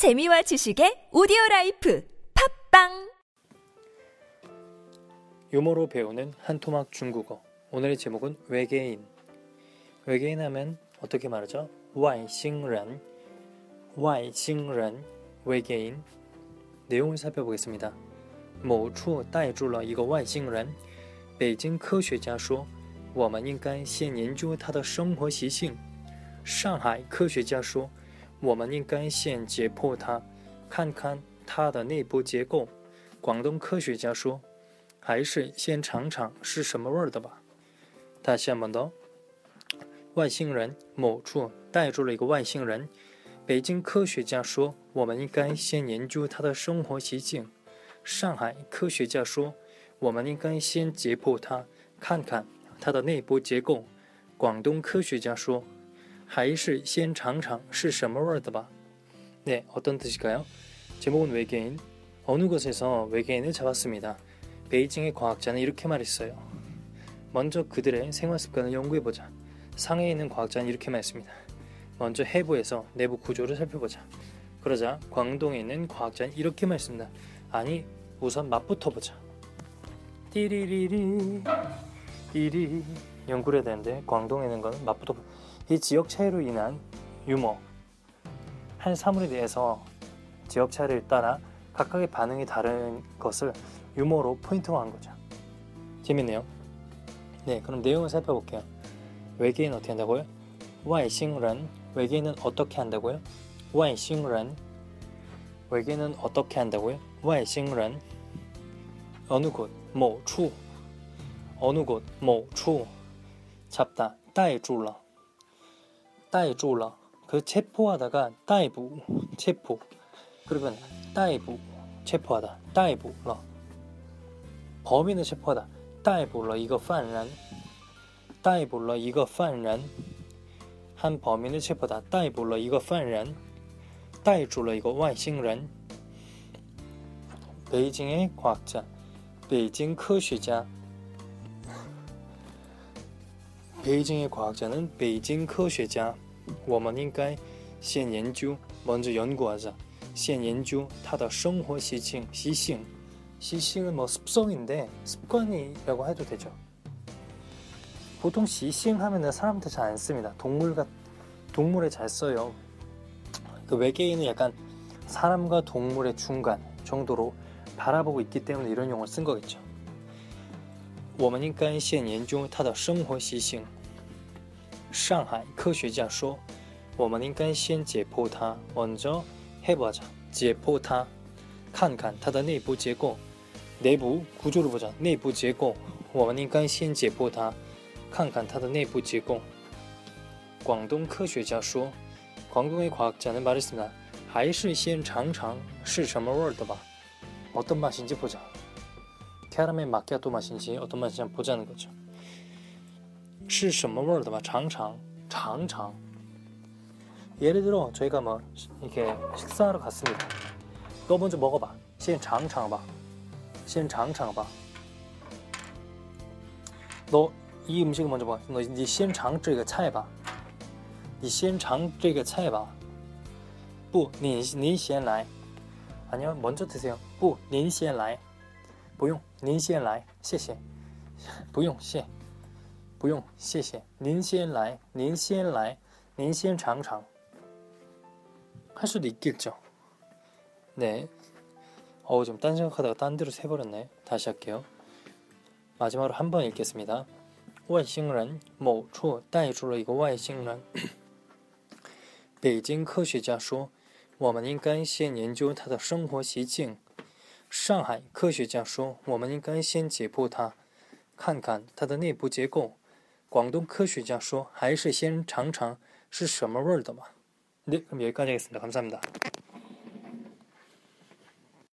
재미와 지식의 오디오 라이프 팝빵 유머로 배우는 한토막 중국어. 오늘의 제목은 외계인. 외계인 하면 어떻게 말하죠? 外星人, 外星人, 외계인. 내용을 살펴보겠습니다. 某处带住了一个外星人。北京科学家说，我们应该先研究他的生活习性。上海科学家说， 我们应该先解剖它，看看它的内部结构。广东科学家说。还是先尝尝是什么味儿的吧。他羡慕的外星人某处带住了一个外星人。北京科学家说，我们应该先研究他的生活习性。上海科学家说，我们应该先解剖它，看看它的内部结构。广东科学家说，还是先尝尝是什么味儿的吧。네어떤뜻일까요제목은외계인어느곳에서외계인을잡았습니다 베이징의 과학자는 이렇게 말했어요. 먼저 그들의 생활 습관을 연구해보자. 상해에 있는 과학자는 이렇게 말했습니다. 먼저 해부에서 내부 구조를 살펴보자. 그러자 광동에 있는 과학자는 이렇게 말했습니다. 아니 우선 맛부터 보자. 띠리리리 이리 연구를 해야 되는데 광동에 있는 건 맛부터 이 지역 차이로 인한 유머, 한 사물에 대해서 지역 차이를 따라 각각의 반응이 다른 것을 유머로 포인트화한 거죠. 재밌네요. 네, 그럼 내용을 살펴볼게요. 외계인 어떻게 한다고요? 와이싱란 외계인은 어떻게 한다고요? 와이싱란 외계인은 어떻게 한다고요? 와이싱란 어느 곳, 뭐, 추 어느 곳, 뭐, 추 잡다, 따에 줄라 了 带住了 그 체포하다가 逮捕 체포 그러면 逮捕 체포하다 逮捕了 범인을 체포하다. 逮捕了一个犯人.逮捕了一个犯人.한 범인을 체포하다. 逮捕了一个犯人.逮住了一个外星人. 베이징의 과학자. 베이징科学家. 베이징의 과학자는 베이징 科学家.我们应该先研究 먼저 연구하자. 先研究他的生活习性习性 시싱은 뭐 습성인데 습관이라고 해도 되죠. 보통 시싱 하면은 사람한테 잘 안 씁니다. 동물과 동물에 잘 써요. 그 외계인은 약간 사람과 동물의 중간 정도로 바라보고 있기 때문에 이런 용어를 쓴 거겠죠. 我们应该先研究它的生活习性。上海科学家说，我们应该先解剖它， 먼저 해보자. 解剖它，看看它的内部结构。 내부 구조를 보자. 내부 제고. 我们应该先解剖它看看它的内部结构. 광동 科学家说 광동의 과학자는 말했습니다. 还是先尝尝是什么味儿的吧. 어떤 맛인지 보자. 캐러멜 마키아토 맛인지 어떤 맛인지 한번 보자는 거죠. 是什么味儿的吧尝尝尝尝 예를 들어 저희가 뭐 이렇게 식사하러 갔습니다. 너 먼저 먹어봐. 先尝尝吧. 先尝尝吧。너 이 음식을 먼저 봐. 너你先尝这个菜吧.你先尝这个菜吧.不,您您先来. 아니요, 먼저 드세요. 不,您先来. 谢谢.不用谢。不用谢谢.您先来.您先来.您先尝尝.할 수도 있겠죠. 네. 어우 좀 딴 생각하다가 딴 데로 새버렸네. 다시 할게요. 마지막으로 한 번 읽겠습니다. 外星人某处带出了一个外星人。北京科学家说，我们应该先研究他的生活习性。 上海科学家说，我们应该先解剖他，看看他的内部结构。广东科学家说，还是先尝尝是什么味儿的吧。네, 그럼 여기까지 하겠습니다. 감사합니다.